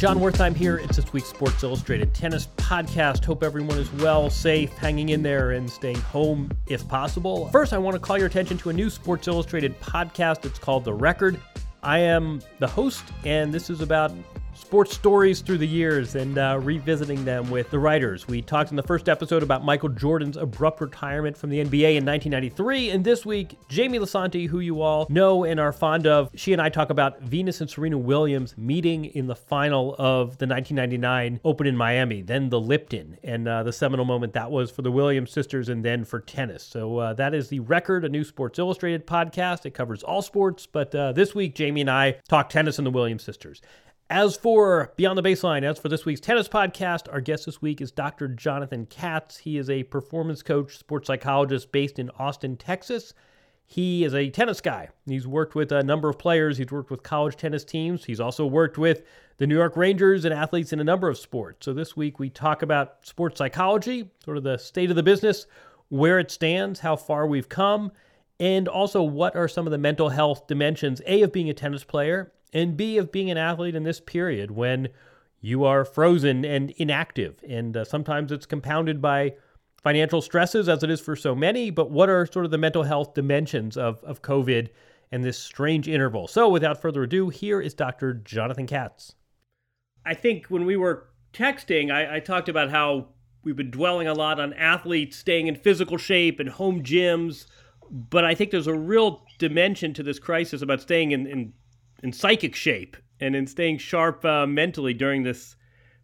Jon Wertheim here. It's this week's Sports Illustrated Tennis Podcast. Hope everyone is well, safe, hanging in there, and staying home if possible. First, I want to call your attention to a new Sports Illustrated podcast. It's called The Record. I am the host, and this is about sports stories through the years and uh, revisiting them with the writers. We talked in the first episode about Michael Jordan's abrupt retirement from the NBA in 1993, and this week, Jamie Lisanti, who you all know and are fond of, she and I talk about Venus and Serena Williams meeting in the final of the 1999 Open in Miami, then the Lipton, and uh, the seminal moment that was for the Williams sisters and then for tennis. So uh, that is the record, a new Sports Illustrated podcast. It covers all sports, but uh, this week, Jamie and I talk tennis and the Williams sisters. As for Beyond the Baseline, as for this week's tennis podcast, our guest this week is Dr. Jonathan Katz. He is a performance coach, sports psychologist based in Austin, Texas. He is a tennis guy. He's worked with a number of players. He's worked with college tennis teams. He's also worked with the New York Rangers and athletes in a number of sports. So this week we talk about sports psychology, sort of the state of the business, where it stands, how far we've come, and also what are some of the mental health dimensions, A, of being a tennis player, and B, of being an athlete in this period when you are frozen and inactive. And uh, sometimes it's compounded by financial stresses, as it is for so many. But what are sort of the mental health dimensions of, of COVID and this strange interval? So, without further ado, here is Dr. Jonathan Katz. I think when we were texting, I, I talked about how we've been dwelling a lot on athletes staying in physical shape and home gyms. But I think there's a real dimension to this crisis about staying in, in in psychic shape and in staying sharp uh, mentally during this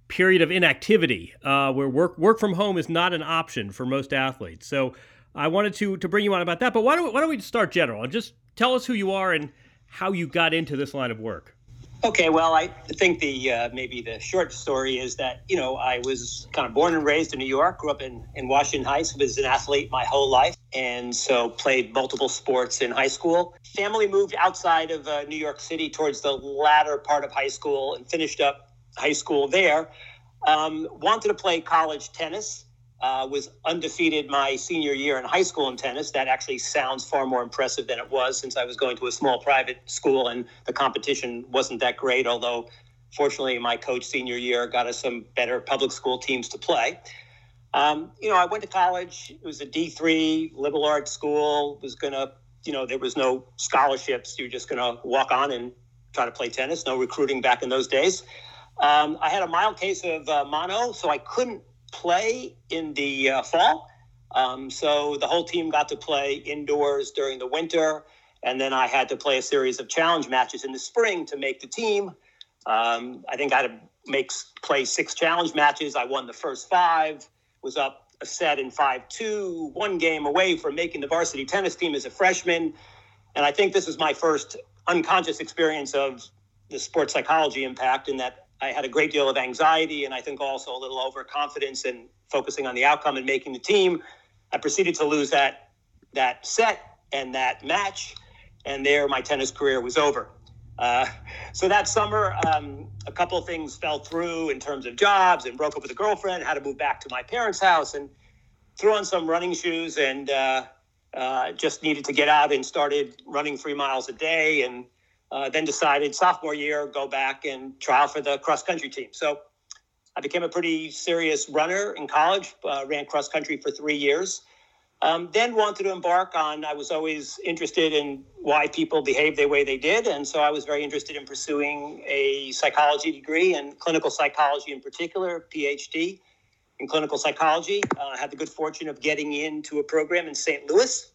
period of inactivity uh, where work work from home is not an option for most athletes. So I wanted to to bring you on about that. But why don't why don't we start general and just tell us who you are and how you got into this line of work. Okay, well, I think the uh, maybe the short story is that you know I was kind of born and raised in New York, grew up in in Washington Heights, was an athlete my whole life, and so played multiple sports in high school. Family moved outside of uh, New York City towards the latter part of high school and finished up high school there. Um, wanted to play college tennis. Uh, was undefeated my senior year in high school in tennis. That actually sounds far more impressive than it was since I was going to a small private school and the competition wasn't that great. Although, fortunately, my coach senior year got us some better public school teams to play. Um, you know, I went to college. It was a D3 liberal arts school. Was gonna, you know, there was no scholarships. You're just gonna walk on and try to play tennis. No recruiting back in those days. Um, I had a mild case of uh, mono, so I couldn't play in the uh, fall. Um, so the whole team got to play indoors during the winter. And then I had to play a series of challenge matches in the spring to make the team. Um, I think I had to make play six challenge matches. I won the first five, was up a set in 5 2, one game away from making the varsity tennis team as a freshman. And I think this was my first unconscious experience of the sports psychology impact in that I had a great deal of anxiety and I think also a little overconfidence in focusing on the outcome and making the team. I proceeded to lose that that set and that match, and there my tennis career was over. Uh, so that summer, um, a couple things fell through in terms of jobs and broke up with a girlfriend, had to move back to my parents' house, and threw on some running shoes and uh, uh, just needed to get out and started running three miles a day. And uh, then decided sophomore year, go back and trial for the cross country team. So I became a pretty serious runner in college, uh, ran cross country for three years. Um, then wanted to embark on, I was always interested in why people behave the way they did. And so I was very interested in pursuing a psychology degree and clinical psychology in particular, PhD in clinical psychology. Uh, I had the good fortune of getting into a program in St. Louis.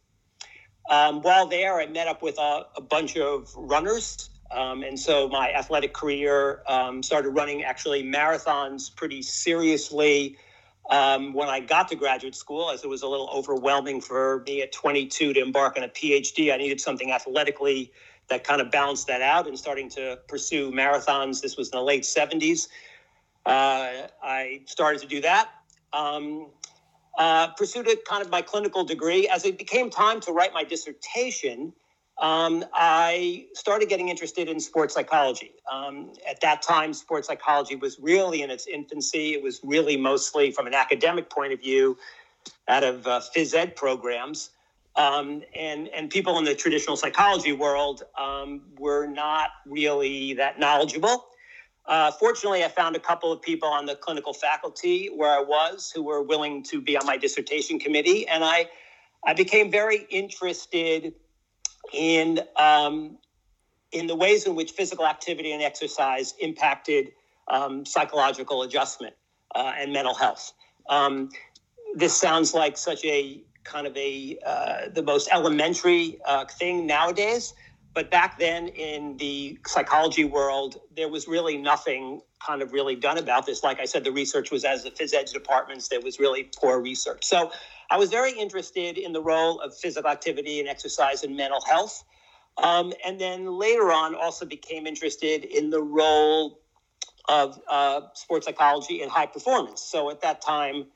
Um, while there, I met up with a, a bunch of runners. Um, and so my athletic career um, started running actually marathons pretty seriously um, when I got to graduate school, as it was a little overwhelming for me at 22 to embark on a PhD, I needed something athletically that kind of balanced that out and starting to pursue marathons. This was in the late 70s. Uh, I started to do that. Um, uh, pursued it kind of my clinical degree. As it became time to write my dissertation, um, I started getting interested in sports psychology. Um, at that time, sports psychology was really in its infancy. It was really mostly from an academic point of view out of uh, phys ed programs. Um, and, and people in the traditional psychology world um, were not really that knowledgeable. Uh, fortunately, I found a couple of people on the clinical faculty where I was who were willing to be on my dissertation committee. And I, I became very interested in um, in the ways in which physical activity and exercise impacted um, psychological adjustment uh, and mental health. Um, this sounds like such a kind of a uh, the most elementary uh, thing nowadays, but back then in the psychology world, there was really nothing kind of really done about this. Like I said, the research was as the phys ed departments, there was really poor research. So I was very interested in the role of physical activity and exercise in mental health. Um, and then later on, also became interested in the role of uh, sports psychology and high performance. So at that time,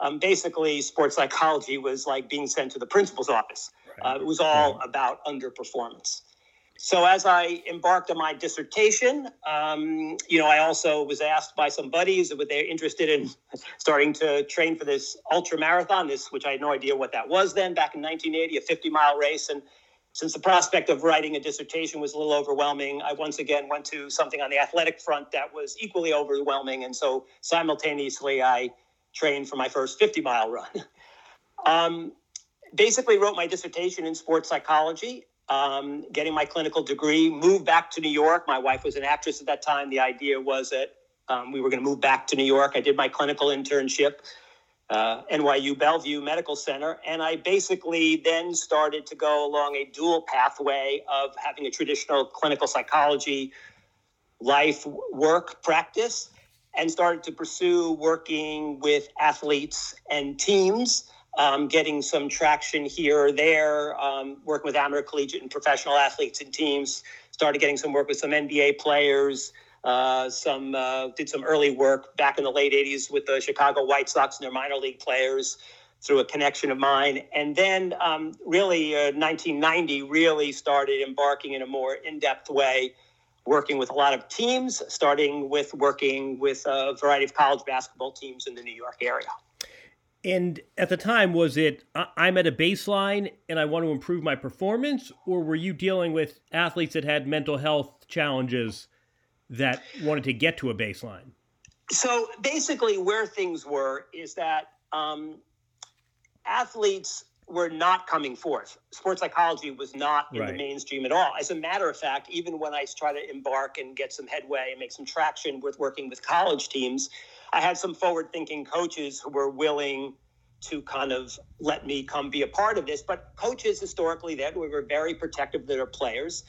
um, basically, sports psychology was like being sent to the principal's office. Uh, it was all about underperformance. So as I embarked on my dissertation, um, you know, I also was asked by some buddies if they're interested in starting to train for this ultra marathon, this which I had no idea what that was then back in 1980, a 50 mile race. And since the prospect of writing a dissertation was a little overwhelming, I once again went to something on the athletic front that was equally overwhelming. And so simultaneously, I trained for my first 50 mile run. Um, basically, wrote my dissertation in sports psychology um, getting my clinical degree, moved back to New York. My wife was an actress at that time. The idea was that um, we were going to move back to New York. I did my clinical internship, uh, NYU Bellevue Medical Center, and I basically then started to go along a dual pathway of having a traditional clinical psychology life work practice and started to pursue working with athletes and teams um, getting some traction here or there, um, working with amateur, collegiate, and professional athletes and teams. Started getting some work with some NBA players. Uh, some uh, did some early work back in the late '80s with the Chicago White Sox and their minor league players through a connection of mine. And then, um, really, uh, 1990 really started embarking in a more in-depth way, working with a lot of teams, starting with working with a variety of college basketball teams in the New York area. And at the time, was it I'm at a baseline and I want to improve my performance, or were you dealing with athletes that had mental health challenges that wanted to get to a baseline? So basically, where things were is that um, athletes were not coming forth. Sports psychology was not in right. the mainstream at all. As a matter of fact, even when I try to embark and get some headway and make some traction with working with college teams, I had some forward thinking coaches who were willing to kind of let me come be a part of this. But coaches historically then we were very protective of their players.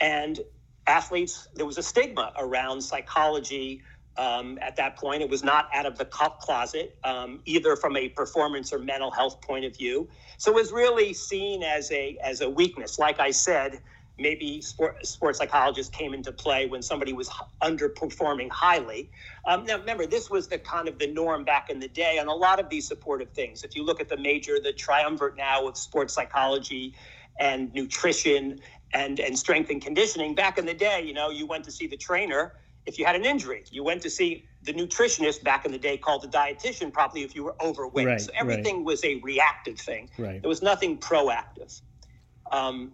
And athletes, there was a stigma around psychology um, at that point. It was not out of the closet, um, either from a performance or mental health point of view. So it was really seen as a as a weakness. Like I said, maybe sport, sports psychologists came into play when somebody was underperforming highly. Um, now, remember, this was the kind of the norm back in the day on a lot of these supportive things. If you look at the major, the triumvirate now of sports psychology and nutrition and, and strength and conditioning, back in the day, you know, you went to see the trainer if you had an injury. You went to see the nutritionist back in the day called the dietitian, probably if you were overweight. Right, so everything right. was a reactive thing. Right. There was nothing proactive. Um,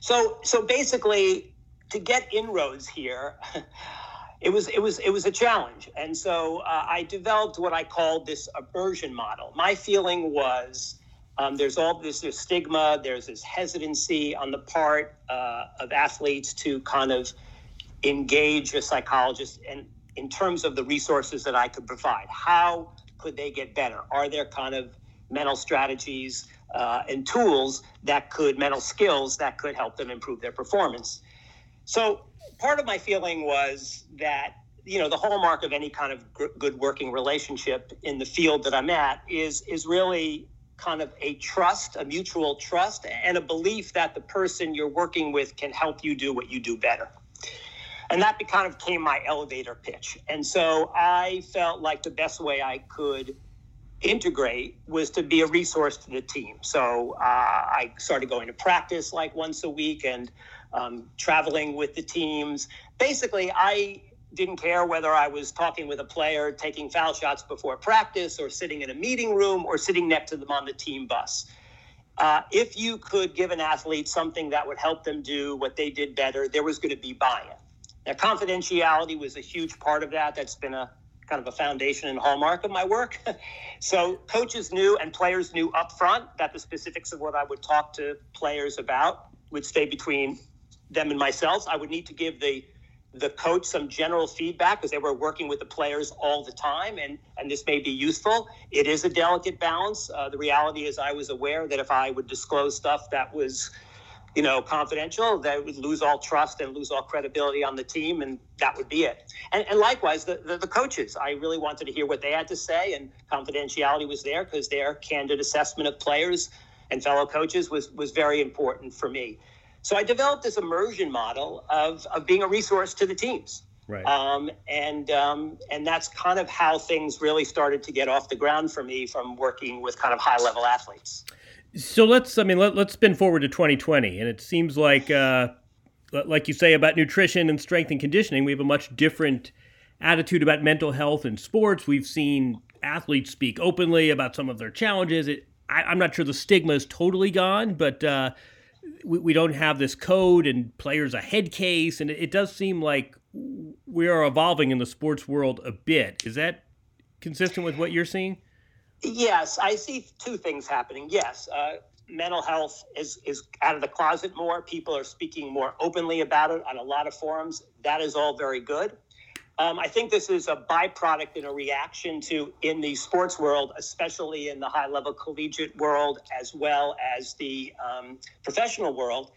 so so basically, to get inroads here, it was it was it was a challenge, and so uh, I developed what I called this immersion model. My feeling was. Um, there's all this stigma, there's this hesitancy on the part uh, of athletes to kind of engage a psychologist and in terms of the resources that I could provide. How could they get better? Are there kind of mental strategies uh, and tools that could, mental skills that could help them improve their performance? So part of my feeling was that you know the hallmark of any kind of good working relationship in the field that I'm at is is really kind of a trust, a mutual trust, and a belief that the person you're working with can help you do what you do better. And that kind of came my elevator pitch. And so I felt like the best way I could integrate was to be a resource to the team. So uh, I started going to practice like once a week and um, traveling with the teams. Basically, I didn't care whether I was talking with a player, taking foul shots before practice, or sitting in a meeting room, or sitting next to them on the team bus. Uh, if you could give an athlete something that would help them do what they did better, there was going to be buy in. Now, confidentiality was a huge part of that. That's been a kind of a foundation and hallmark of my work. so coaches knew and players knew up front that the specifics of what I would talk to players about would stay between them and myself. I would need to give the the coach some general feedback because they were working with the players all the time and and this may be useful it is a delicate balance uh, the reality is i was aware that if i would disclose stuff that was you know, confidential, they would lose all trust and lose all credibility on the team, and that would be it. And, and likewise, the, the, the coaches, I really wanted to hear what they had to say, and confidentiality was there because their candid assessment of players and fellow coaches was was very important for me. So I developed this immersion model of of being a resource to the teams. Right. Um, and um, and that's kind of how things really started to get off the ground for me from working with kind of high level athletes. So let's, I mean, let, us spin forward to 2020, and it seems like, uh, like you say about nutrition and strength and conditioning, we have a much different attitude about mental health in sports. We've seen athletes speak openly about some of their challenges. It, I, am not sure the stigma is totally gone, but uh, we, we, don't have this code and players a head case, and it, it does seem like we are evolving in the sports world a bit. Is that consistent with what you're seeing? Yes, I see two things happening. Yes, uh, mental health is is out of the closet more. People are speaking more openly about it on a lot of forums. That is all very good. Um, I think this is a byproduct and a reaction to in the sports world, especially in the high level collegiate world as well as the um, professional world,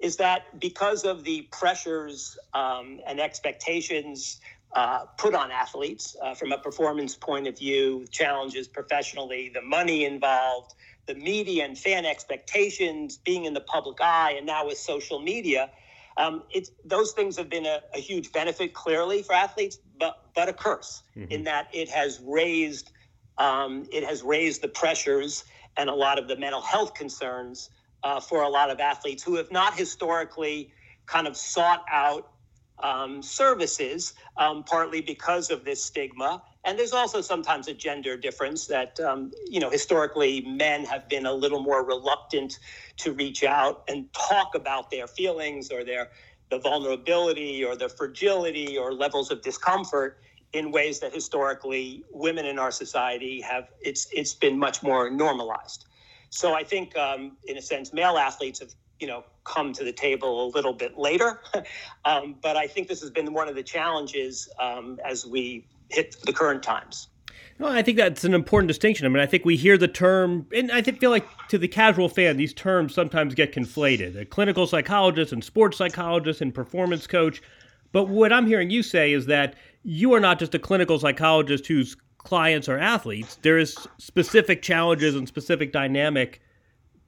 is that because of the pressures um, and expectations uh, put on athletes uh, from a performance point of view, challenges professionally, the money involved, the media and fan expectations, being in the public eye, and now with social media. Um, it's, those things have been a, a, huge benefit, clearly, for athletes, but but a curse mm-hmm. in that it has raised um, it has raised the pressures and a lot of the mental health concerns uh, for a lot of athletes who have not historically kind of sought out um, services, um, partly because of this stigma. And there's also sometimes a gender difference that, um, you know, historically men have been a little more reluctant to reach out and talk about their feelings or their the vulnerability or the fragility or levels of discomfort in ways that historically women in our society have it's it's been much more normalized. So I think, um, in a sense, male athletes have you know come to the table a little bit later. um, but I think this has been one of the challenges um, as we hit the current times. No, I think that's an important distinction. I mean, I think we hear the term, and I think, feel like to the casual fan, these terms sometimes get conflated. A clinical psychologist and sports psychologist and performance coach. But what I'm hearing you say is that you are not just a clinical psychologist whose clients are athletes. There is specific challenges and specific dynamic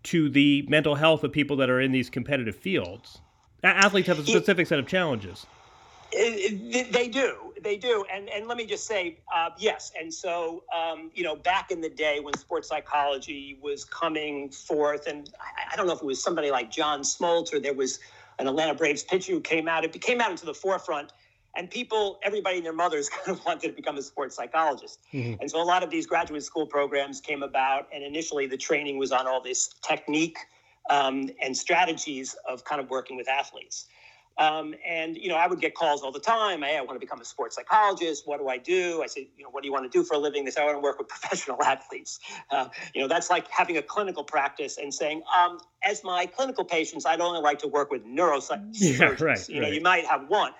to the mental health of people that are in these competitive fields. Athletes have a specific set of challenges. They do, they do, and and let me just say, uh, yes. And so, um, you know, back in the day when sports psychology was coming forth, and I, I, don't know if it was somebody like John Smoltz or there was an Atlanta Braves pitcher who came out. It came out into the forefront, and people, everybody and their mothers, kind of wanted to become a sports psychologist. Mm-hmm. And so, a lot of these graduate school programs came about, and initially the training was on all this technique um, and strategies of kind of working with athletes. Um, and you know, I would get calls all the time. Hey, I want to become a sports psychologist. What do I do? I say, you know, what do you want to do for a living? They say, I want to work with professional athletes. Uh, you know, that's like having a clinical practice and saying, um, as my clinical patients, I'd only like to work with neurosurgeons. Yeah, right, you know, right. you might have one.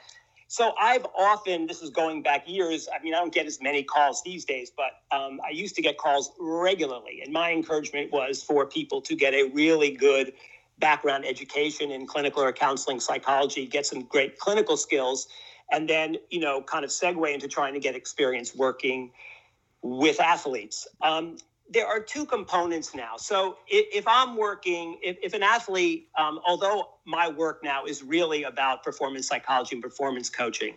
So I've often, this is going back years. I mean, I don't get as many calls these days, but um, I used to get calls regularly. And my encouragement was for people to get a really good background education in clinical or counseling psychology, get some great clinical skills, and then, you know, kind of segue into trying to get experience working with athletes. Um, there are two components now. So if, if I'm working, if, if an athlete, um, although my work now is really about performance psychology and performance coaching,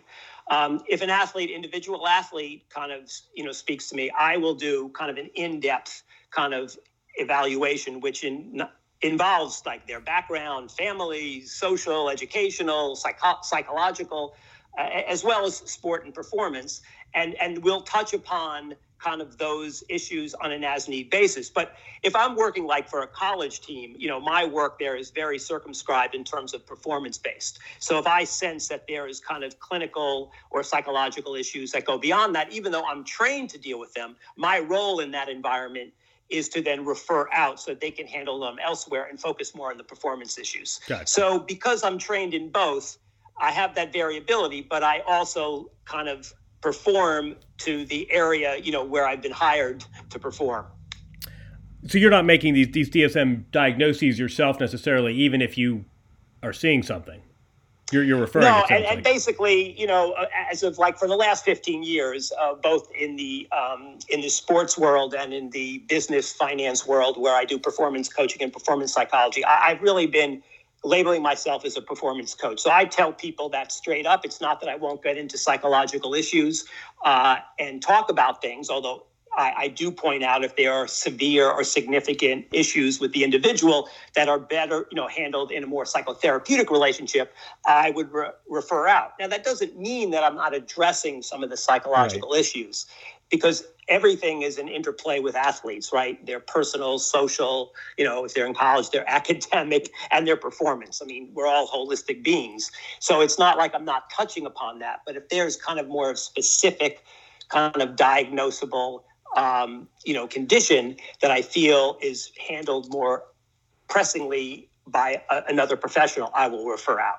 um, if an athlete, individual athlete, kind of you know speaks to me, I will do kind of an in-depth kind of evaluation, which in involves like their background, family, social, educational, psycho- psychological, uh, as well as sport and performance. And, and we'll touch upon kind of those issues on an as need basis. But if I'm working like for a college team, you know, my work there is very circumscribed in terms of performance based. So if I sense that there is kind of clinical or psychological issues that go beyond that, even though I'm trained to deal with them, my role in that environment is to then refer out so that they can handle them elsewhere and focus more on the performance issues. Gotcha. So because I'm trained in both, I have that variability, but I also kind of perform to the area, you know, where I've been hired to perform. So you're not making these these DSM diagnoses yourself necessarily, even if you are seeing something. You're, you're referring no, and, and, basically, you know, uh, as of like for the last 15 years, uh, both in the um, in the sports world and in the business finance world, where I do performance coaching and performance psychology, I, I've really been labeling myself as a performance coach. So I tell people that straight up. It's not that I won't get into psychological issues uh, and talk about things, although I, I, do point out if there are severe or significant issues with the individual that are better, you know, handled in a more psychotherapeutic relationship, I would re- refer out. Now, that doesn't mean that I'm not addressing some of the psychological right. issues, because everything is an interplay with athletes, right? Their personal, social, you know, if they're in college, their academic and their performance. I mean, we're all holistic beings. So it's not like I'm not touching upon that. But if there's kind of more of specific, kind of diagnosable um, you know, condition that I feel is handled more pressingly by a, another professional, I will refer out.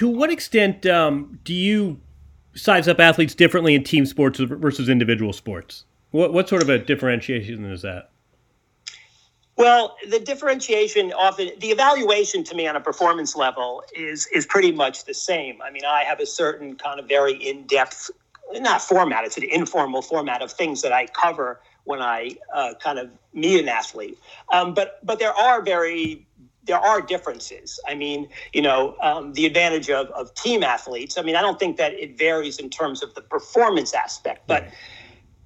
To what extent um, do you size up athletes differently in team sports versus individual sports? What, what sort of a differentiation is that? Well, the differentiation often, the evaluation to me on a performance level is is pretty much the same. I mean, I have a certain kind of very in depth not format, it's an informal format of things that I cover when I uh, kind of meet an athlete. Um, but but there are very there are differences. I mean, you know, um, the advantage of, of team athletes. I mean, I don't think that it varies in terms of the performance aspect, but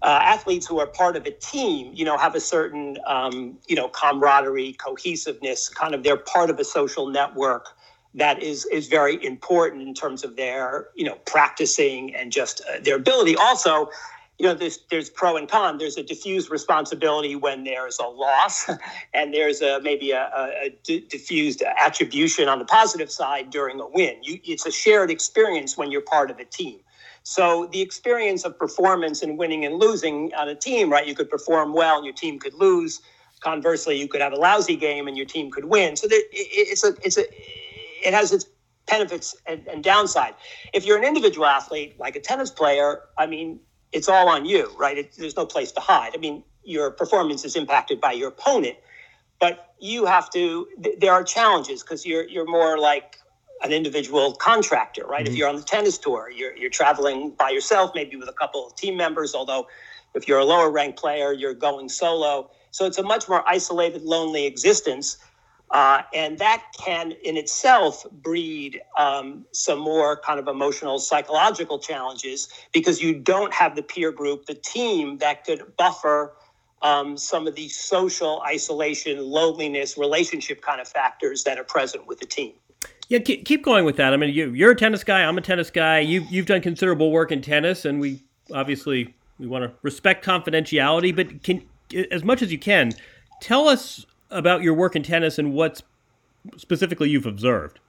uh, athletes who are part of a team, you know, have a certain, um, you know, camaraderie, cohesiveness, kind of they're part of a social network that is is very important in terms of their you know practicing and just uh, their ability. Also, you know, there's there's pro and con. There's a diffused responsibility when there's a loss, and there's a maybe a, diffused attribution on the positive side during a win. You, it's a shared experience when you're part of a team. So the experience of performance and winning and losing on a team, right? You could perform well and your team could lose conversely, you could have a lousy game and your team could win. So there, it, it's a it's a it has its benefits and, and downside. If you're an individual athlete like a tennis player, I mean, it's all on you, right? It, there's no place to hide. I mean, your performance is impacted by your opponent, but you have to. Th- there are challenges because you're you're more like an individual contractor, right? Mm-hmm. If you're on the tennis tour, you're you're traveling by yourself, maybe with a couple of team members. Although, if you're a lower ranked player, you're going solo. So it's a much more isolated, lonely existence. Uh, and that can in itself breed um, some more kind of emotional, psychological challenges because you don't have the peer group, the team that could buffer um, some of the social isolation, loneliness, relationship kind of factors that are present with the team. Yeah, keep going with that. I mean, you, are a tennis guy. I'm a tennis guy. You've you've done considerable work in tennis, and we obviously we want to respect confidentiality. But can as much as you can, tell us about your work in tennis and what specifically you've observed.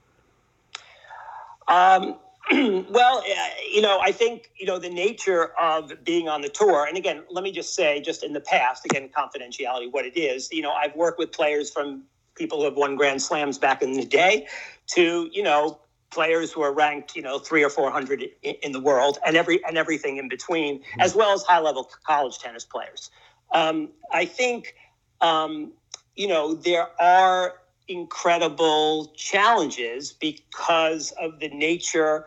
Um, well, uh, you know, I think, you know, the nature of being on the tour, and again, let me just say, just in the past, again, confidentiality, what it is, you know, I've worked with players from people who have won Grand Slams back in the day to, you know, players who are ranked, you know, three or 400 in, in the world and every, and everything in between, mm-hmm. as well as high level college tennis players. Um, I think, um, you know, there are incredible challenges because of the nature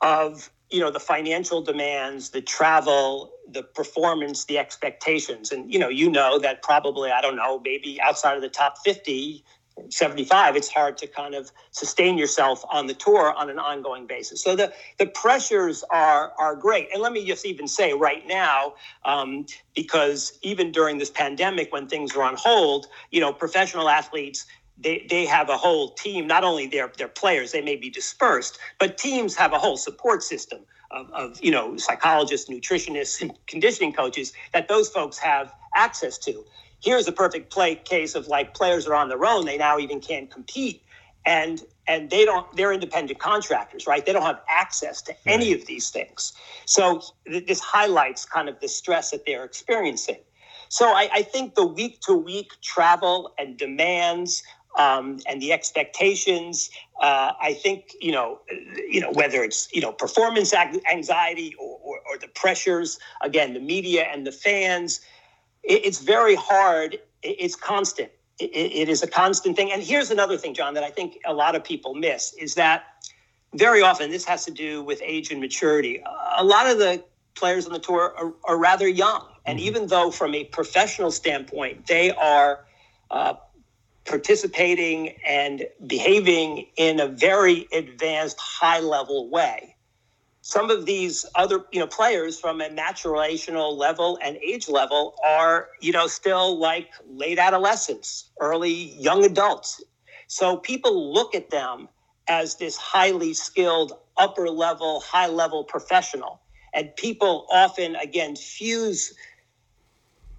of you know the financial demands the travel the performance the expectations. And you know you know that probably i don't know maybe outside of the top 50 75 it's hard to kind of sustain yourself on the tour on an ongoing basis. So the the pressures are are great. And let me just even say right now um, because even during this pandemic when things were on hold you know professional athletes they, they have a whole team, not only their, their players, they may be dispersed, but teams have a whole support system of, of you know, psychologists, nutritionists, and conditioning coaches that those folks have access to. Here's a perfect play case of like players are on their own, they now even can't compete. And and they don't they're independent contractors right they don't have access to any of these things so th- this highlights kind of the stress that they're experiencing so I, I, think the week to week travel and demands um, and the expectations. Uh, I think you know, you know whether it's you know performance anxiety or, or, or the pressures. Again, the media and the fans. It, it's very hard. It, it's constant. It, it is a constant thing. And here's another thing, Jon, that I think a lot of people miss is that very often this has to do with age and maturity. A lot of the players on the tour are, are rather young, and mm-hmm. even though from a professional standpoint they are uh, participating and behaving in a very advanced high level way some of these other you know players from a maturational level and age level are you know still like late adolescents early young adults. So people look at them as this highly skilled upper level high level professional. And people often again fuse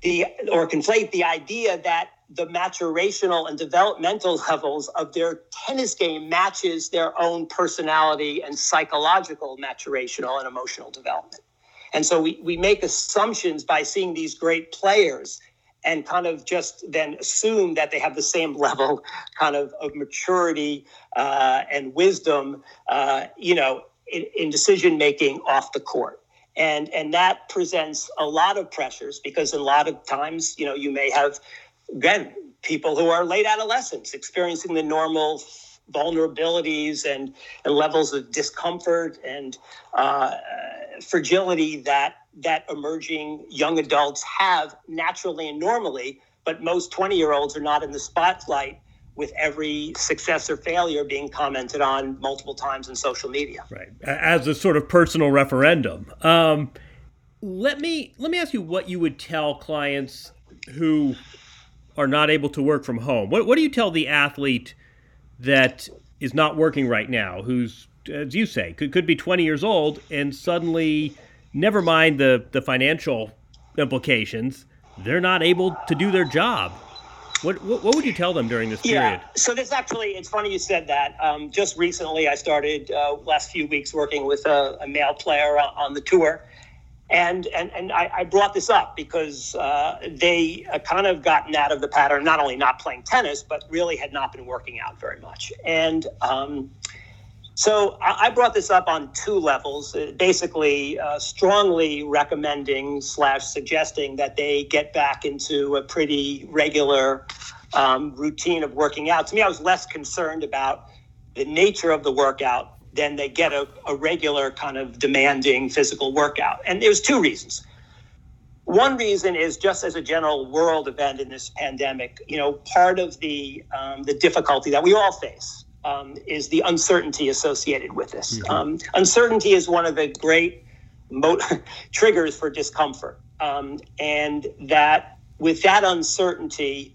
the or conflate the idea that the maturational and developmental levels of their tennis game matches their own personality and psychological maturational and emotional development. And so we, we make assumptions by seeing these great players and kind of just then assume that they have the same level kind of of maturity uh, and wisdom, uh, you know, in, in decision making off the court and and that presents a lot of pressures because a lot of times you know you may have again, people who are late adolescents experiencing the normal vulnerabilities and, and levels of discomfort and uh, fragility that that emerging young adults have naturally and normally, but most 20 year olds are not in the spotlight with every success or failure being commented on multiple times in social media. Right, as a sort of personal referendum. Um, let me let me ask you what you would tell clients who are not able to work from home. What, what do you tell the athlete that is not working right now, who's, as you say, could, could be 20 years old and suddenly, never mind the, the financial implications, they're not able to do their job? What, what, what would you tell them during this period? Yeah, so this actually, it's funny you said that. Um, just recently, I started uh, last few weeks working with a, a male player on the tour And, and, and I, I brought this up because uh, they uh, kind of gotten out of the pattern, not only not playing tennis, but really had not been working out very much. And um, so I brought this up on two levels, uh, basically uh, strongly recommending slash suggesting that they get back into a pretty regular um, routine of working out. To me, I was less concerned about the nature of the workout than they get a, a regular kind of demanding physical workout. And there's two reasons. One reason is just as a general world event in this pandemic, you know, part of the um, the difficulty that we all face um, is the uncertainty associated with this. Mm-hmm. Um, uncertainty is one of the great mo- triggers for discomfort, um, and that with that uncertainty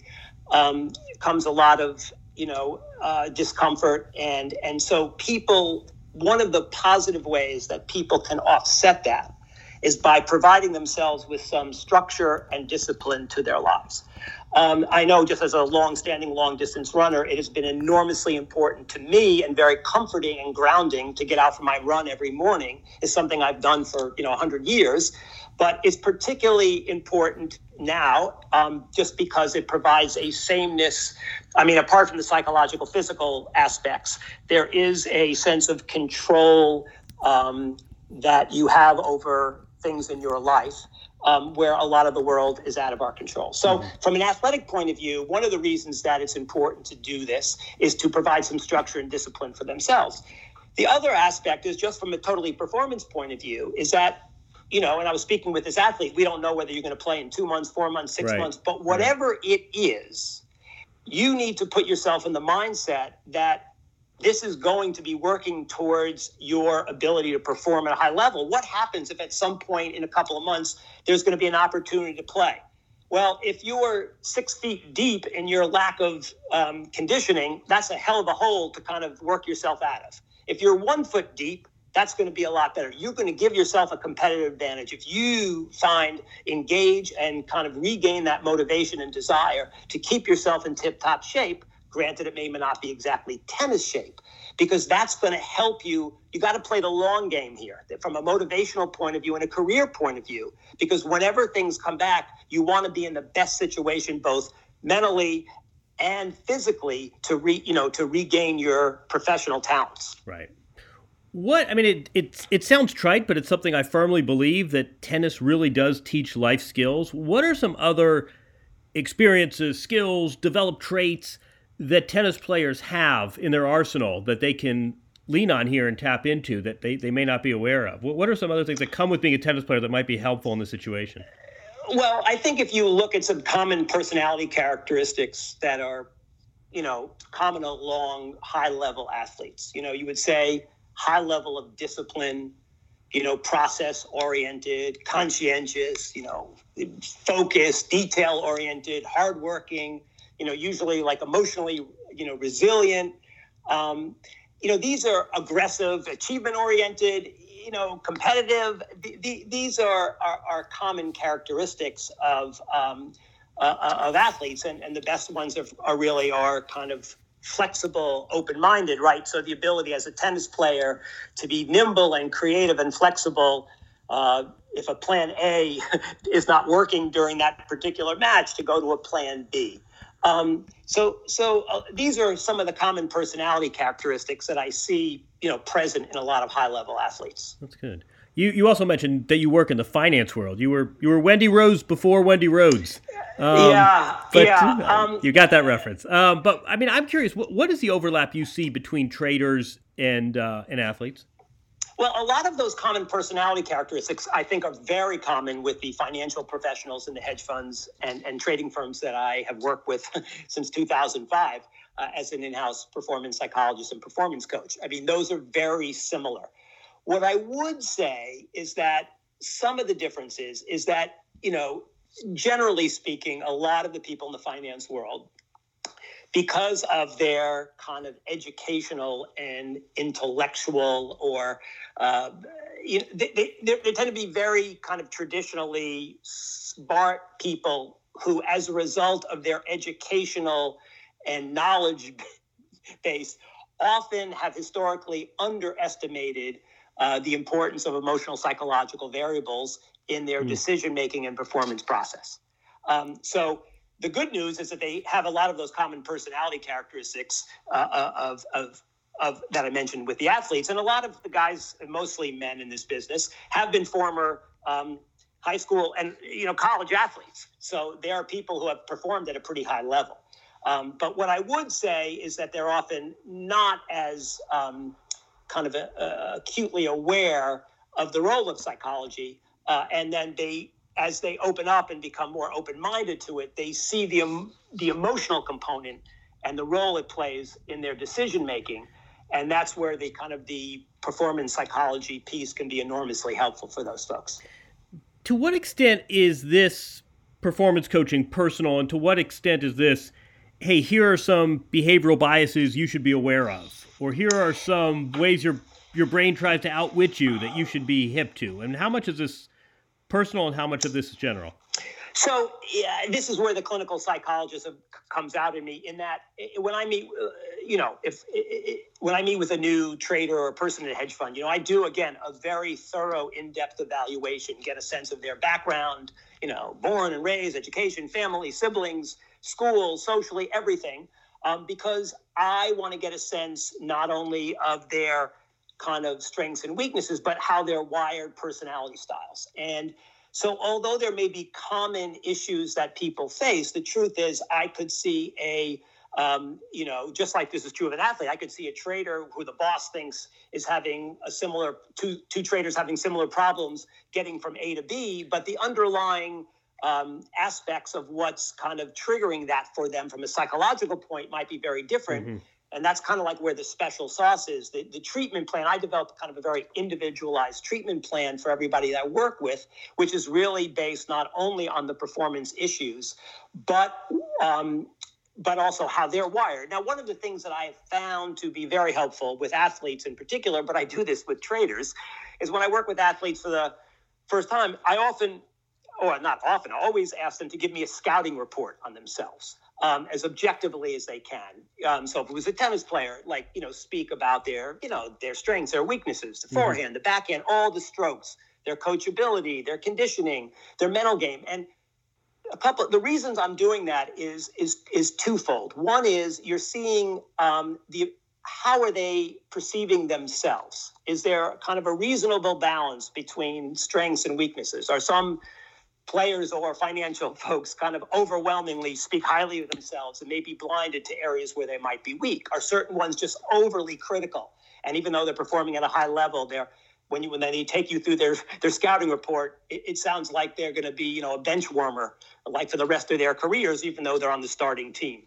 um, comes a lot of you know uh, discomfort, and and so people. One of the positive ways that people can offset that is by providing themselves with some structure and discipline to their lives. Um, I know just as a long-standing long-distance runner, it has been enormously important to me and very comforting and grounding to get out for my run every morning. Is something I've done for you know 100 years, but it's particularly important now um, just because it provides a sameness. I mean, apart from the psychological, physical aspects, there is a sense of control um, that you have over things in your life um, where a lot of the world is out of our control. So, mm-hmm. from an athletic point of view, one of the reasons that it's important to do this is to provide some structure and discipline for themselves. The other aspect is just from a totally performance point of view, is that, you know, and I was speaking with this athlete, we don't know whether you're going to play in two months, four months, six right. months, but whatever right. it is, you need to put yourself in the mindset that this is going to be working towards your ability to perform at a high level. What happens if at some point in a couple of months there's going to be an opportunity to play? Well, if you're six feet deep in your lack of um, conditioning, that's a hell of a hole to kind of work yourself out of. If you're one foot deep, that's going to be a lot better. You're going to give yourself a competitive advantage if you find, engage, and kind of regain that motivation and desire to keep yourself in tip top shape Granted, it may not be exactly tennis shape, because that's going to help you. You got to play the long game here from a motivational point of view and a career point of view, because whenever things come back, you want to be in the best situation, both mentally and physically, to re, you know, to regain your professional talents. Right. What I mean, it it it sounds trite, but it's something I firmly believe that tennis really does teach life skills. What are some other experiences, skills, developed traits that tennis players have in their arsenal that they can lean on here and tap into that they, they may not be aware of? What, what are some other things that come with being a tennis player that might be helpful in this situation? Well, I think if you look at some common personality characteristics that are, you know, common along high level athletes, you know, you would say high level of discipline, you know, process oriented, conscientious, you know, focused, detail oriented, hardworking, you know, usually like emotionally, you know, resilient. Um, you know, these are aggressive, achievement oriented, you know, competitive. The, the, these are, are, are, common characteristics of, um, uh, uh, of athletes. And, and the best ones are, are really are kind of flexible, open minded, right? So the ability as a tennis player to be nimble and creative and flexible. Uh, if a plan A is not working during that particular match, to go to a plan B. Um, so, so uh, these are some of the common personality characteristics that I see, you know, present in a lot of high-level athletes. That's good. You you also mentioned that you work in the finance world. You were you were Wendy Rose before Wendy Rhodes. Um, yeah, but, yeah. Um, you got that reference. Um, but I mean, I'm curious. What, what is the overlap you see between traders and uh, and athletes? Well, a lot of those common personality characteristics, I think, are very common with the financial professionals and the hedge funds and, and trading firms that I have worked with since 2005 uh, as an in house performance psychologist and performance coach. I mean, those are very similar. What I would say is that some of the differences is that, you know, generally speaking, a lot of the people in the finance world because of their kind of educational and intellectual or uh, you know, they, they, they, tend to be very kind of traditionally smart people who, as a result of their educational and knowledge base, often have historically underestimated uh, the importance of emotional psychological variables in their mm. decision making and performance process. Um, so the good news is that they have a lot of those common personality characteristics uh, uh of, of, of that I mentioned with the athletes, and a lot of the guys, mostly men in this business, have been former um, high school and you know college athletes. So they are people who have performed at a pretty high level. Um, but what I would say is that they're often not as um, kind of a, uh, acutely aware of the role of psychology, uh, and then they as they open up and become more open-minded to it, they see the um, the emotional component and the role it plays in their decision making, and that's where the kind of the performance psychology piece can be enormously helpful for those folks. To what extent is this performance coaching personal, and to what extent is this? Hey, here are some behavioral biases you should be aware of, or here are some ways your your brain tries to outwit you that you should be hip to. And how much is this personal and how much of this is general? So yeah, this is where the clinical psychologist comes out in me. In that, when I meet, uh, you know, if when I meet with a new trader or a person in a hedge fund, you know, I do again a very thorough, in-depth evaluation, get a sense of their background, you know, born and raised, education, family, siblings, school, socially, everything, um, because I want to get a sense not only of their kind of strengths and weaknesses, but how they're wired personality styles. And so, although there may be common issues that people face, the truth is, I could see a um, you know, just like this is true of an athlete, I could see a trader who the boss thinks is having a similar two two traders having similar problems getting from A to B, but the underlying um, aspects of what's kind of triggering that for them from a psychological point might be very different. Mm-hmm. And that's kind of like where the special sauce is. The, the treatment plan, I developed kind of a very individualized treatment plan for everybody that I work with, which is really based not only on the performance issues, but um, but also how they're wired. Now, one of the things that I have found to be very helpful with athletes in particular, but I do this with traders, is when I work with athletes for the first time, I often, or not often, I always ask them to give me a scouting report on themselves um, as objectively as they can. Um, so if it was a tennis player, like you know, speak about their you know their strengths, their weaknesses, the mm-hmm. forehand, the backhand, all the strokes, their coachability, their conditioning, their mental game, and a couple. The reasons I'm doing that is is is twofold. One is you're seeing um, the how are they perceiving themselves? Is there kind of a reasonable balance between strengths and weaknesses? Are some players or financial folks kind of overwhelmingly speak highly of themselves and may be blinded to areas where they might be weak? Are certain ones just overly critical? And even though they're performing at a high level, they're when you when they take you through their their scouting report, it, it sounds like they're going to be you know a bench warmer like for the rest of their careers, even though they're on the starting team.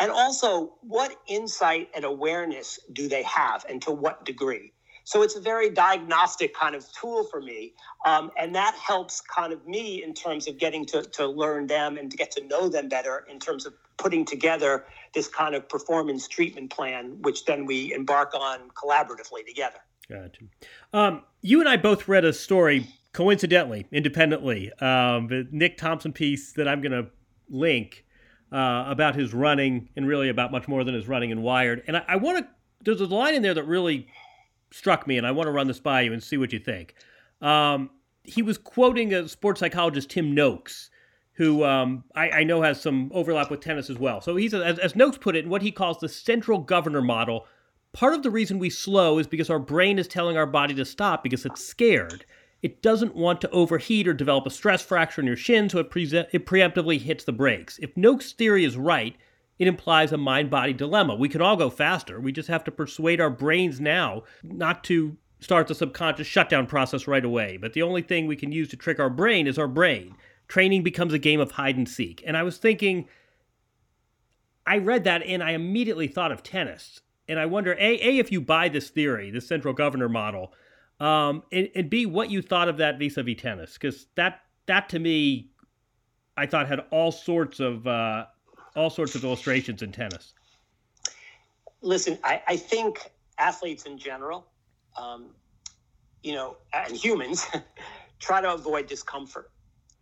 And also, what insight and awareness do they have, and to what degree? So it's a very diagnostic kind of tool for me. Um, and that helps kind of me in terms of getting to, to learn them and to get to know them better in terms of putting together this kind of performance treatment plan, which then we embark on collaboratively together. Gotcha. Um, you and I both read a story, coincidentally, independently, um, the Nick Thompson piece that I'm going to link uh, about his running and really about much more than his running and wired. And I, I want to, there's a line in there that really struck me, and I want to run this by you and see what you think. Um, he was quoting a sports psychologist, Tim Noakes, who um, I, I, know has some overlap with tennis as well. So he's, as, as Noakes put it, in what he calls the central governor model. Part of the reason we slow is because our brain is telling our body to stop because it's scared. It doesn't want to overheat or develop a stress fracture in your shin, so it, pre- it preemptively hits the brakes. If Noakes' theory is right, it implies a mind body dilemma. We can all go faster. We just have to persuade our brains now not to start the subconscious shutdown process right away. But the only thing we can use to trick our brain is our brain. Training becomes a game of hide and seek. And I was thinking, I read that and I immediately thought of tennis. And I wonder, A, A if you buy this theory, the central governor model, um, and, and B, what you thought of that vis a vis tennis. Because that, that to me, I thought had all sorts of uh, all sorts of illustrations in tennis. Listen, I, I think athletes in general, um, you know, and humans try to avoid discomfort.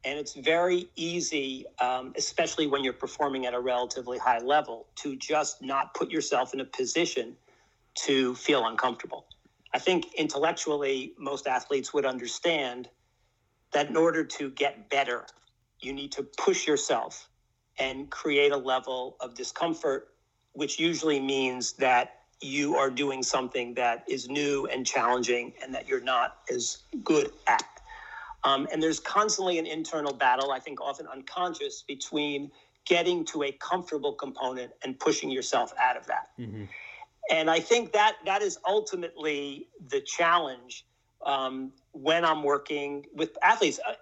And it's very easy, um, especially when you're performing at a relatively high level, to just not put yourself in a position to feel uncomfortable. I think intellectually, most athletes would understand that in order to get better, you need to push yourself and create a level of discomfort, which usually means that you are doing something that is new and challenging and that you're not as good at. Um, and there's constantly an internal battle, I think often unconscious, between getting to a comfortable component and pushing yourself out of that. Mm-hmm. And I think that that is ultimately the challenge um, when I'm working with athletes. Uh,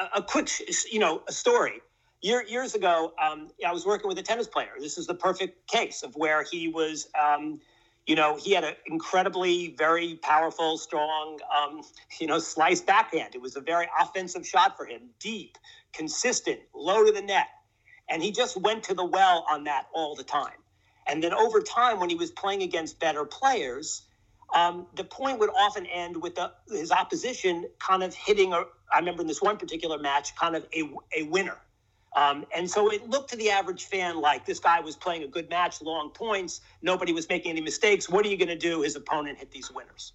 a, a, quick, you know, a story. Year, years ago, um, I was working with a tennis player. This is the perfect case of where he was, um, you know, he had an incredibly, very powerful, strong, um, you know, slice backhand. It was a very offensive shot for him, deep, consistent, low to the net. And he just went to the well on that all the time. And then over time, when he was playing against better players, um, the point would often end with the, his opposition kind of hitting a, I remember in this one particular match, kind of a, a winner. Um, and so it looked to the average fan like this guy was playing a good match, long points, nobody was making any mistakes. What are you going to do? His opponent hit these winners.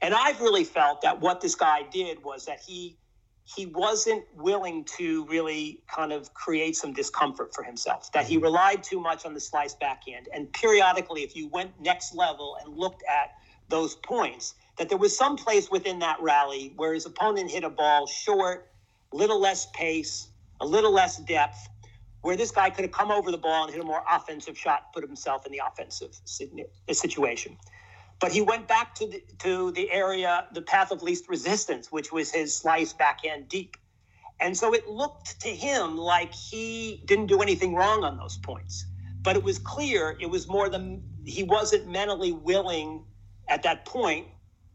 And I've really felt that what this guy did was that he he wasn't willing to really kind of create some discomfort for himself, that he relied too much on the slice backhand. And periodically, if you went next level and looked at those points, that there was some place within that rally where his opponent hit a ball short, little less pace, a little less depth, where this guy could have come over the ball and hit a more offensive shot, put himself in the offensive situation. But he went back to the, to the area, the path of least resistance, which was his slice backhand deep. And so it looked to him like he didn't do anything wrong on those points. But it was clear it was more than he wasn't mentally willing at that point.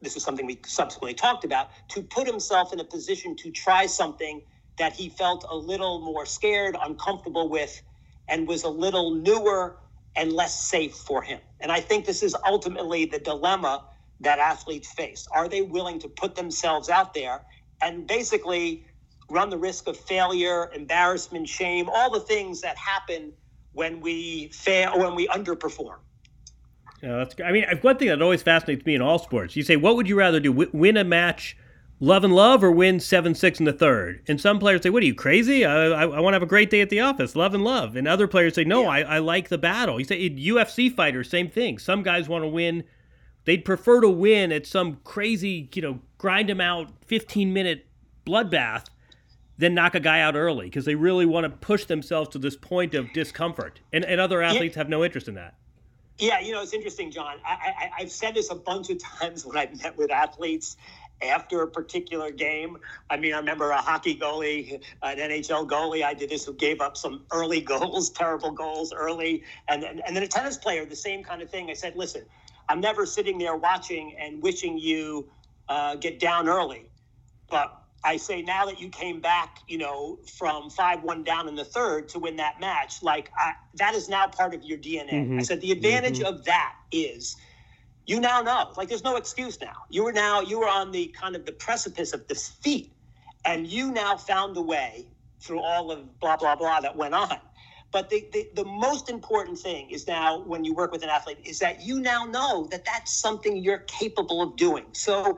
This is something we subsequently talked about to put himself in a position to try something that he felt a little more scared, uncomfortable with, and was a little newer and less safe for him. And I think this is ultimately the dilemma that athletes face. Are they willing to put themselves out there and basically run the risk of failure, embarrassment, shame, all the things that happen when we fail when we underperform? Yeah, that's. I mean, one thing that always fascinates me in all sports. You say, what would you rather do? win a match love and love or win 7-6 in the third? And some players say what are you crazy? I, I, I want to have a great day at the office love and love. And other players say no yeah. I, I like the battle. You say ufc fighters same thing. Some guys want to win they'd prefer to win at some crazy you know grind them out 15 minute bloodbath than knock a guy out early because they really want to push themselves to this point of discomfort. And, and other athletes yeah. have no interest in that. Yeah, you know, it's interesting, Jon. I, I, have said this a bunch of times when I've met with athletes, after a particular game. I mean, I remember a hockey goalie, an NHL goalie I did this who gave up some early goals, terrible goals early. And then, and then a tennis player, the same kind of thing. I said, listen, I'm never sitting there watching and wishing you uh, get down early. But I say now that you came back, you know, from 5 1 down in the third to win that match, like I, that is now part of your DNA. Mm-hmm. I said, the advantage mm-hmm. of that is you now know. Like there's no excuse now. You were now you were on the kind of the precipice of defeat, and you now found a way through all of blah blah blah that went on. But the, the, the most important thing is now when you work with an athlete is that you now know that that's something you're capable of doing. So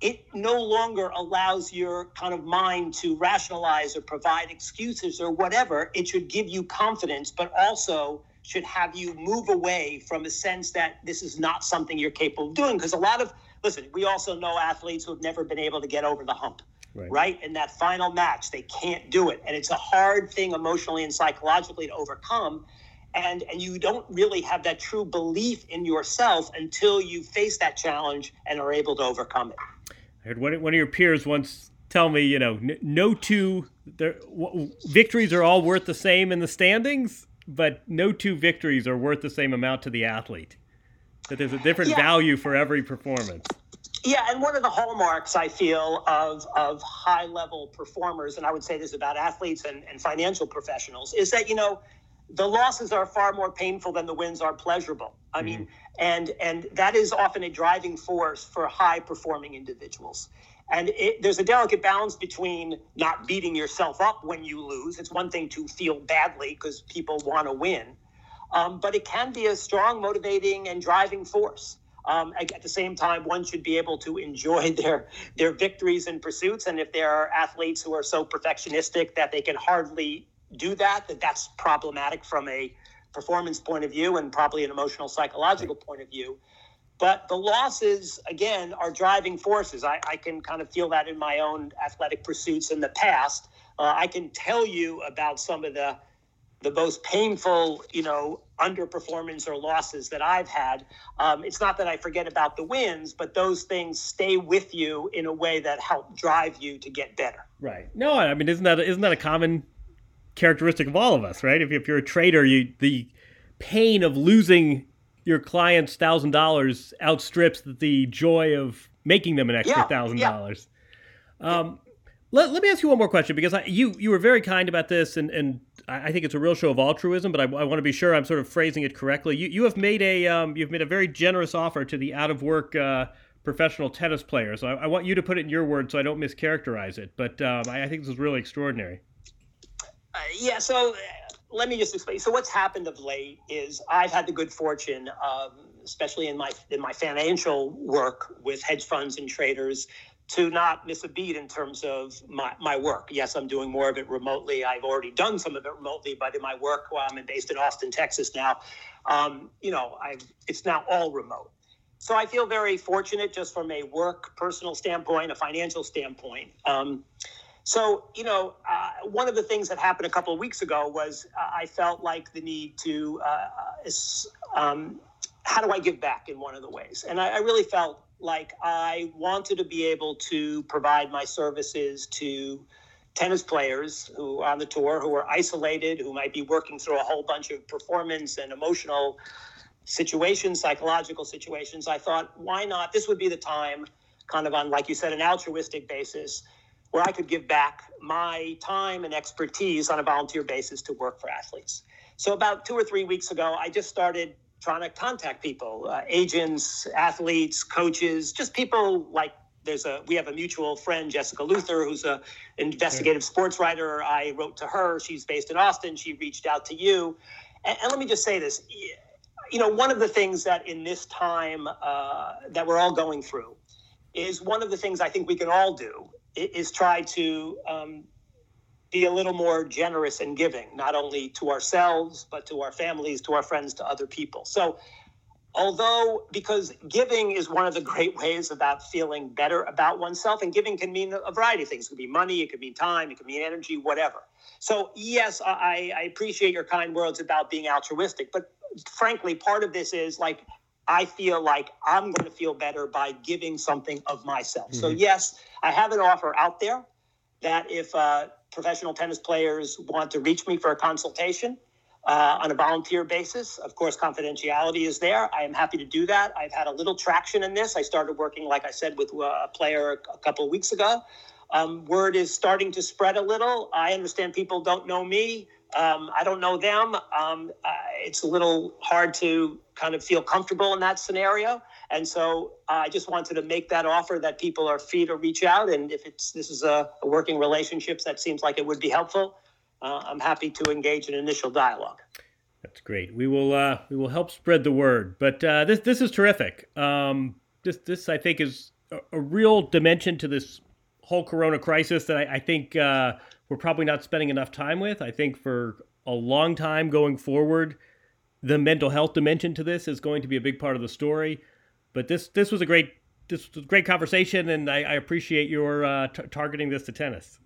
it no longer allows your kind of mind to rationalize or provide excuses or whatever. It should give you confidence, but also should have you move away from a sense that this is not something you're capable of doing. Because a lot of, listen, we also know athletes who have never been able to get over the hump, right. right? In that final match, they can't do it. And it's a hard thing emotionally and psychologically to overcome. And, and you don't really have that true belief in yourself until you face that challenge and are able to overcome it. I heard one, one of your peers once tell me, you know, no two victories are all worth the same in the standings but no two victories are worth the same amount to the athlete. That there's a different yeah. value for every performance. Yeah, and one of the hallmarks I feel of of high level performers, and I would say this about athletes and, and financial professionals, is that you know the losses are far more painful than the wins are pleasurable. I mm-hmm. mean, and and that is often a driving force for high performing individuals. And it, there's a delicate balance between not beating yourself up when you lose. It's one thing to feel badly because people want to win. um, but it can be a strong, motivating, and driving force. Um, at the same time, one should be able to enjoy their their victories and pursuits. And if there are athletes who are so perfectionistic that they can hardly do that, that that's problematic from a performance point of view and probably an emotional psychological point of view. But the losses, again, are driving forces. I, I can kind of feel that in my own athletic pursuits in the past. Uh, I can tell you about some of the the most painful, you know, underperformance or losses that I've had. Um, it's not that I forget about the wins, but those things stay with you in a way that help drive you to get better. Right. No, I mean, isn't that isn't that a common characteristic of all of us, right? If, if you're a trader, you the pain of losing your client's thousand dollars outstrips the joy of making them an extra thousand yeah, dollars. Yeah. Um, let, let me ask you one more question because I, you you were very kind about this, and, and I think it's a real show of altruism. But I, I want to be sure I'm sort of phrasing it correctly. You you have made a um, you've made a very generous offer to the out of work uh, professional tennis players. So I, I, want you to put it in your words so I don't mischaracterize it. But um, I, I, think this is really extraordinary. Uh, yeah. So let me just explain. So what's happened of late is I've had the good fortune, um, especially in my in my financial work with hedge funds and traders, to not miss a beat in terms of my, my work. Yes, I'm doing more of it remotely. I've already done some of it remotely, but in my work, while I'm based in Austin, Texas now, um, you know, I've it's now all remote. So I feel very fortunate just from a work personal standpoint, a financial standpoint. Um, so, you know, uh, one of the things that happened a couple of weeks ago was uh, I felt like the need to, uh, um, how do I give back in one of the ways? And I, I really felt like I wanted to be able to provide my services to tennis players who are on the tour who are isolated, who might be working through a whole bunch of performance and emotional situations, psychological situations. I thought, why not? This would be the time, kind of on, like you said, an altruistic basis, where I could give back my time and expertise on a volunteer basis to work for athletes. So, about two or three weeks ago, I just started trying to contact people, uh, agents, athletes, coaches, just people like there's a we have a mutual friend jessica luther who's a investigative sports writer. I wrote to her. She's based in austin. She reached out to you. And, and let me just say this. You know one of the things that in this time uh, that we're all going through is one of the things i think we can all do is try to um, be a little more generous and giving, not only to ourselves, but to our families, to our friends, to other people. So, although, because giving is one of the great ways about feeling better about oneself, and giving can mean a variety of things. It could be money, it could mean time, it could mean energy, whatever. So, yes, I, I appreciate your kind words about being altruistic, but frankly, part of this is like, I feel like I'm going to feel better by giving something of myself. Mm-hmm. So, yes, I have an offer out there that if uh, professional tennis players want to reach me for a consultation uh, on a volunteer basis. Of course, confidentiality is there. I am happy to do that. I've had a little traction in this. I started working, like I said, with uh, a player a couple of weeks ago. Um, word is starting to spread a little. I understand people don't know me. Um, I don't know them. Um, uh, it's a little hard to kind of feel comfortable in that scenario. And so uh, I just wanted to make that offer that people are free to reach out. And if it's this is a, a working relationships that seems like it would be helpful, uh, I'm happy to engage in initial dialogue. That's great. We will uh, we will help spread the word. But uh, this this is terrific. Um, this this I think is a, a, real dimension to this whole Corona crisis that I, I think uh, we're probably not spending enough time with. I think for a long time going forward, the mental health dimension to this is going to be a big part of the story. But this this was a great this was a great conversation, and I, I appreciate your uh, t- targeting this to tennis.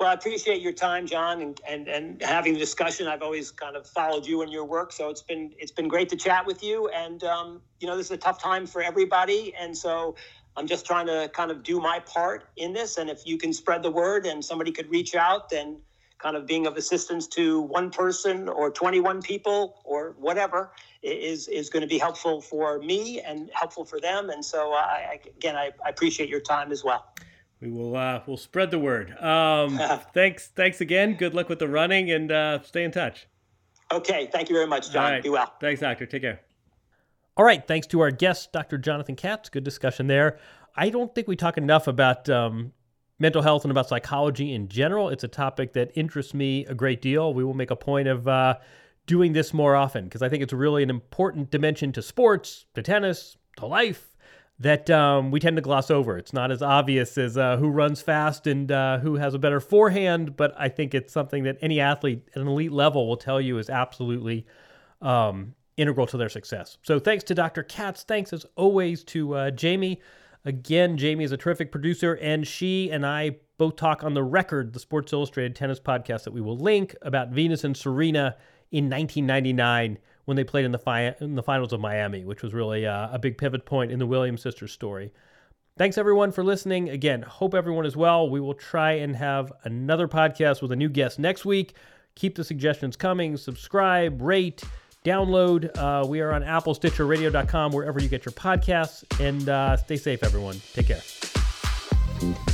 Well, I appreciate your time, Jon, and, and and having the discussion. I've always kind of followed you and your work, so it's been it's been great to chat with you. And um, you know, this is a tough time for everybody, and so I'm just trying to kind of do my part in this. And if you can spread the word, and somebody could reach out, and kind of being of assistance to one person or 21 people or whatever is is going to be helpful for me and helpful for them. And so, I, again, I, I appreciate your time as well. We will uh, we'll spread the word. Um, thanks thanks again. Good luck with the running and uh, stay in touch. Okay, thank you very much, Jon. Be well. Thanks, doctor. Take care. All right, thanks to our guest, Dr. Jonathan Katz. Good discussion there. I don't think we talk enough about um, mental health and about psychology in general. It's a topic that interests me a great deal. We will make a point of uh, doing this more often because I think it's really an important dimension to sports, to tennis, to life that um, we tend to gloss over. It's not as obvious as uh, who runs fast and uh, who has a better forehand, but I think it's something that any athlete at an elite level will tell you is absolutely um, integral to their success. So thanks to Dr. Katz. Thanks as always to uh, Jamie. Again, Jamie is a terrific producer, and she and I both talk on the record, the Sports Illustrated tennis podcast that we will link about Venus and Serena in 1999 when they played in the, fi- in the finals of Miami, which was really uh, a big pivot point in the Williams sisters story. Thanks everyone for listening. Again, hope everyone is well. We will try and have another podcast with a new guest next week. Keep the suggestions coming. Subscribe, rate, download. Uh, we are on Apple, Stitcher, Radio.com, wherever you get your podcasts. And uh, stay safe, everyone. Take care.